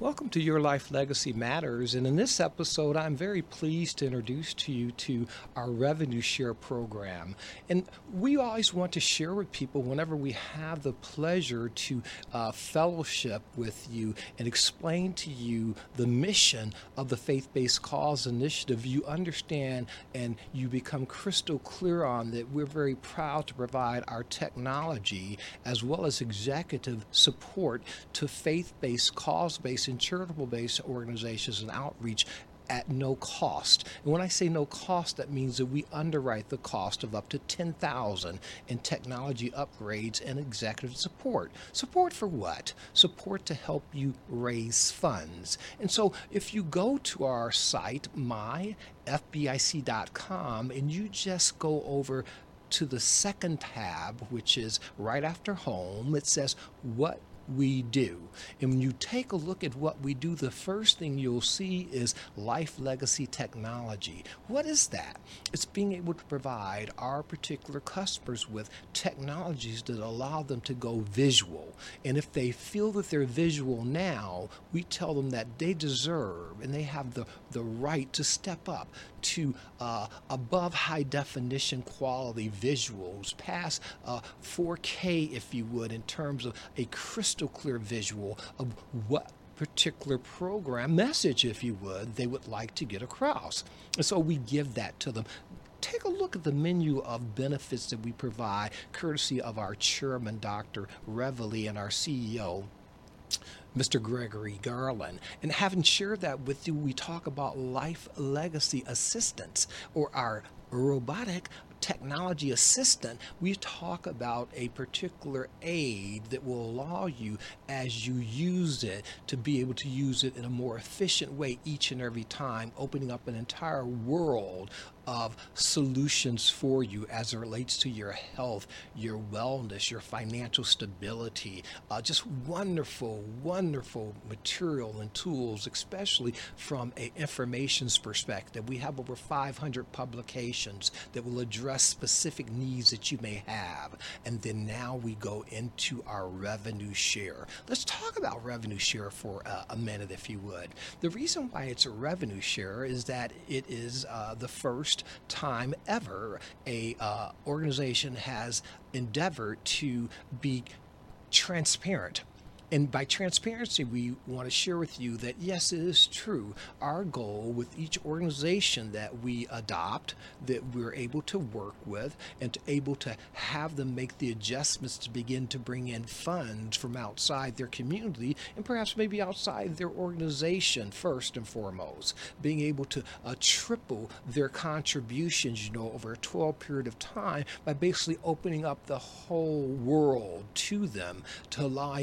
Welcome to Your Life Legacy Matters. And in this episode, I'm very pleased to introduce to you to our revenue share program. And we always want to share with people whenever we have the pleasure to uh, fellowship with you and explain to you the mission of the Faith Based Cause Initiative. You understand and you become crystal clear on that we're very proud to provide our technology as well as executive support to faith based, cause based charitable based organizations and outreach at no cost. And when I say no cost, that means that we underwrite the cost of up to 10,000 in technology upgrades and executive support. Support for what? Support to help you raise funds. And so if you go to our site myfbic.com and you just go over to the second tab, which is right after home, it says what we do. And when you take a look at what we do, the first thing you'll see is life legacy technology. What is that? It's being able to provide our particular customers with technologies that allow them to go visual. And if they feel that they're visual now, we tell them that they deserve and they have the, the right to step up to uh, above high definition quality visuals, past uh, 4K, if you would, in terms of a crystal clear visual of what particular program message, if you would, they would like to get across. And so we give that to them take a look at the menu of benefits that we provide, courtesy of our chairman, Dr. Reveley, and our CEO. Mr. Gregory Garland. And having shared that with you, we talk about life legacy assistance or our robotic technology assistant, we talk about a particular aid that will allow you, as you use it, to be able to use it in a more efficient way each and every time, opening up an entire world of solutions for you as it relates to your health, your wellness, your financial stability. Uh, just wonderful, wonderful material and tools, especially from an information's perspective. We have over 500 publications that will address specific needs that you may have. And then now we go into our revenue share. Let's talk about revenue share for uh, a minute, if you would. The reason why it's a revenue share is that it is uh, the first time ever a uh, organization has endeavored to be transparent and by transparency, we want to share with you that yes, it is true. Our goal with each organization that we adopt, that we're able to work with, and to able to have them make the adjustments to begin to bring in funds from outside their community and perhaps maybe outside their organization first and foremost, being able to uh, triple their contributions, you know, over a 12 period of time by basically opening up the whole world to them to allow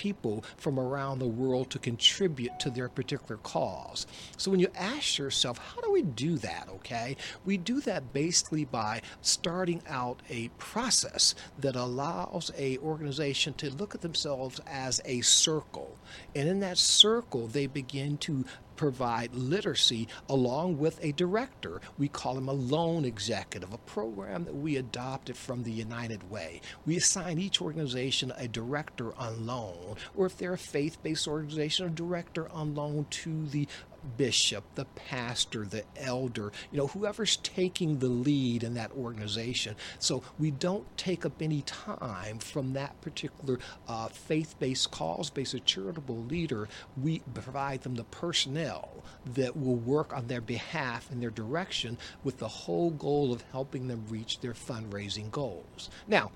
people from around the world to contribute to their particular cause. So when you ask yourself, how do we do that? Okay, we do that basically by starting out a process that allows a organization to look at themselves as a circle, and in that circle they begin to provide literacy along with a director. We call him a loan executive, a program that we adopted from the United Way. We assign each organization a director on loan, or if they're a faith based organization, a director on loan to the bishop, the pastor, the elder, you know, whoever's taking the lead in that organization. So we don't take up any time from that particular uh, faith based, cause based, or charitable leader. We provide them the personnel that will work on their behalf and their direction with the whole goal of helping them reach their fundraising goals. Now,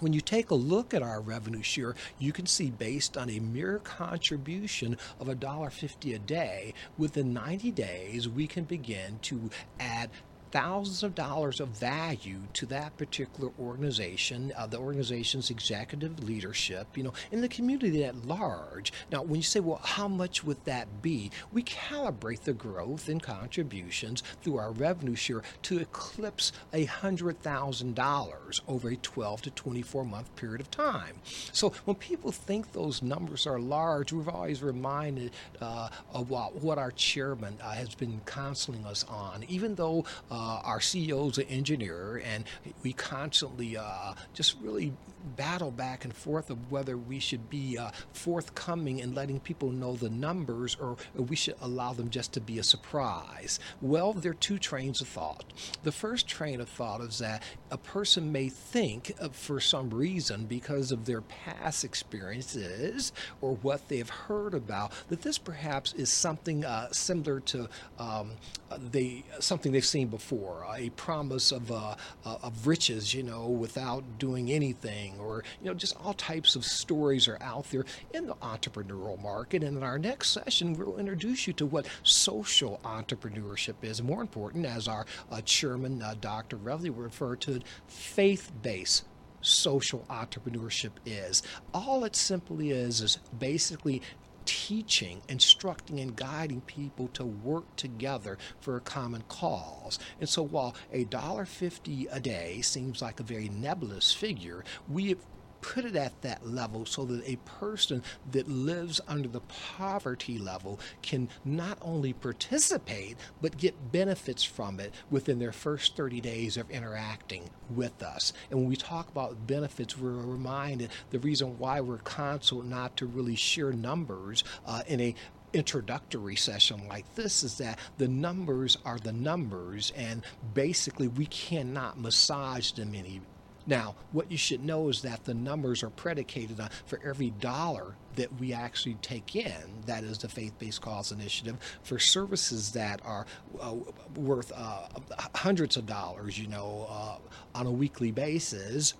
when you take a look at our revenue share, you can see based on a mere contribution of $1.50 a day, within 90 days, we can begin to add thousands of dollars of value to that particular organization, uh, the organization's executive leadership, you know, in the community at large. Now, when you say, well, how much would that be? We calibrate the growth in contributions through our revenue share to eclipse $100,000 over a 12 to 24 month period of time. So when people think those numbers are large, we've always reminded uh, of what, what, our chairman uh, has been counseling us on. Even though uh, uh, our CEO is an engineer, and we constantly uh, just really battle back and forth of whether we should be uh, forthcoming and letting people know the numbers or, we should allow them just to be a surprise. Well, there are two trains of thought. The first train of thought is that a person may think, uh, for some reason, because of their past experiences or what they've heard about, that this perhaps is something uh, similar to um, they something they've seen before, a promise of uh, uh, of riches, you know, without doing anything, or you know, just all types of stories are out there in the entrepreneurial market. And in our next session, we'll introduce you to what social entrepreneurship is. More important, as our uh, chairman, uh, Dr. Reveley, referred to it, faith-based social entrepreneurship is. All it simply is is basically teaching, instructing, and guiding people to work together for a common cause. And so while a dollar fifty a day seems like a very nebulous figure, we have put it at that level so that a person that lives under the poverty level can not only participate but get benefits from it within their first 30 days of interacting with us. And when we talk about benefits, we're reminded the reason why we're constant not to really share numbers uh, in a introductory session like this is that the numbers are the numbers and basically we cannot massage them any now, what you should know is that the numbers are predicated on for every dollar that we actually take in, that is the faith based cause initiative, for services that are uh, worth uh, hundreds of dollars, you know, uh, on a weekly basis,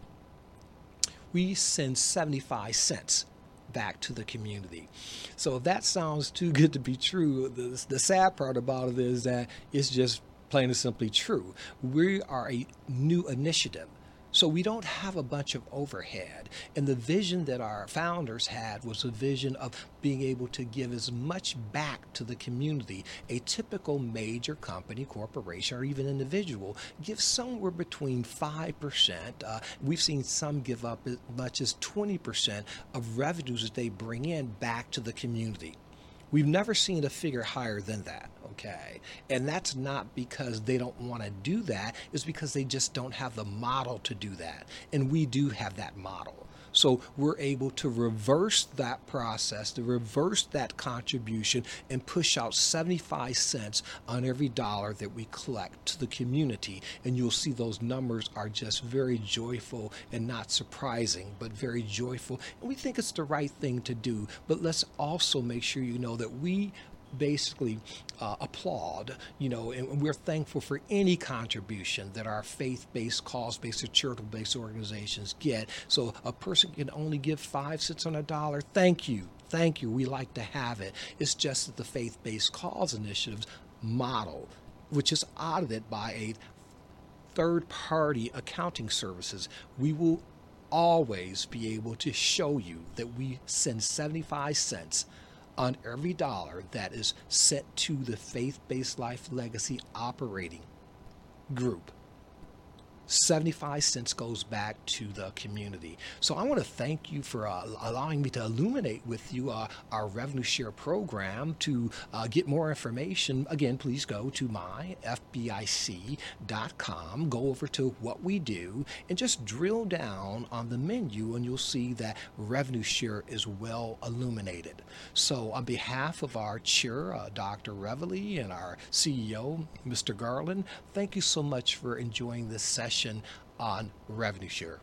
we send 75 cents back to the community. So if that sounds too good to be true, the, the sad part about it is that it's just plain and simply true. We are a new initiative. So we don't have a bunch of overhead. And the vision that our founders had was a vision of being able to give as much back to the community. A typical major company, corporation, or even individual gives somewhere between 5%. Uh, we've seen some give up as much as 20% of revenues that they bring in back to the community. We've never seen a figure higher than that, okay? And that's not because they don't want to do that, it's because they just don't have the model to do that. And we do have that model. So we're able to reverse that process, to reverse that contribution, and push out 75 cents on every dollar that we collect to the community. And you'll see those numbers are just very joyful and not surprising, but very joyful. And we think it's the right thing to do. But let's also make sure you know that we basically uh, applaud, you know, and we're thankful for any contribution that our faith-based, cause-based, or charitable-based organizations get. So a person can only give five cents on a dollar. Thank you, thank you. We like to have it. It's just that the faith-based cause initiatives model, which is audited by a third-party accounting services, we will always be able to show you that we send 75 cents on every dollar that is set to the Faith Based Life Legacy Operating Group. 75 cents goes back to the community. So I want to thank you for uh, allowing me to illuminate with you uh, our revenue share program. To uh, get more information, again, please go to myfbic.com, go over to what we do, and just drill down on the menu, and you'll see that revenue share is well illuminated. So, on behalf of our chair, uh, Dr. Reveley, and our CEO, Mr. Garland, thank you so much for enjoying this session on revenue share.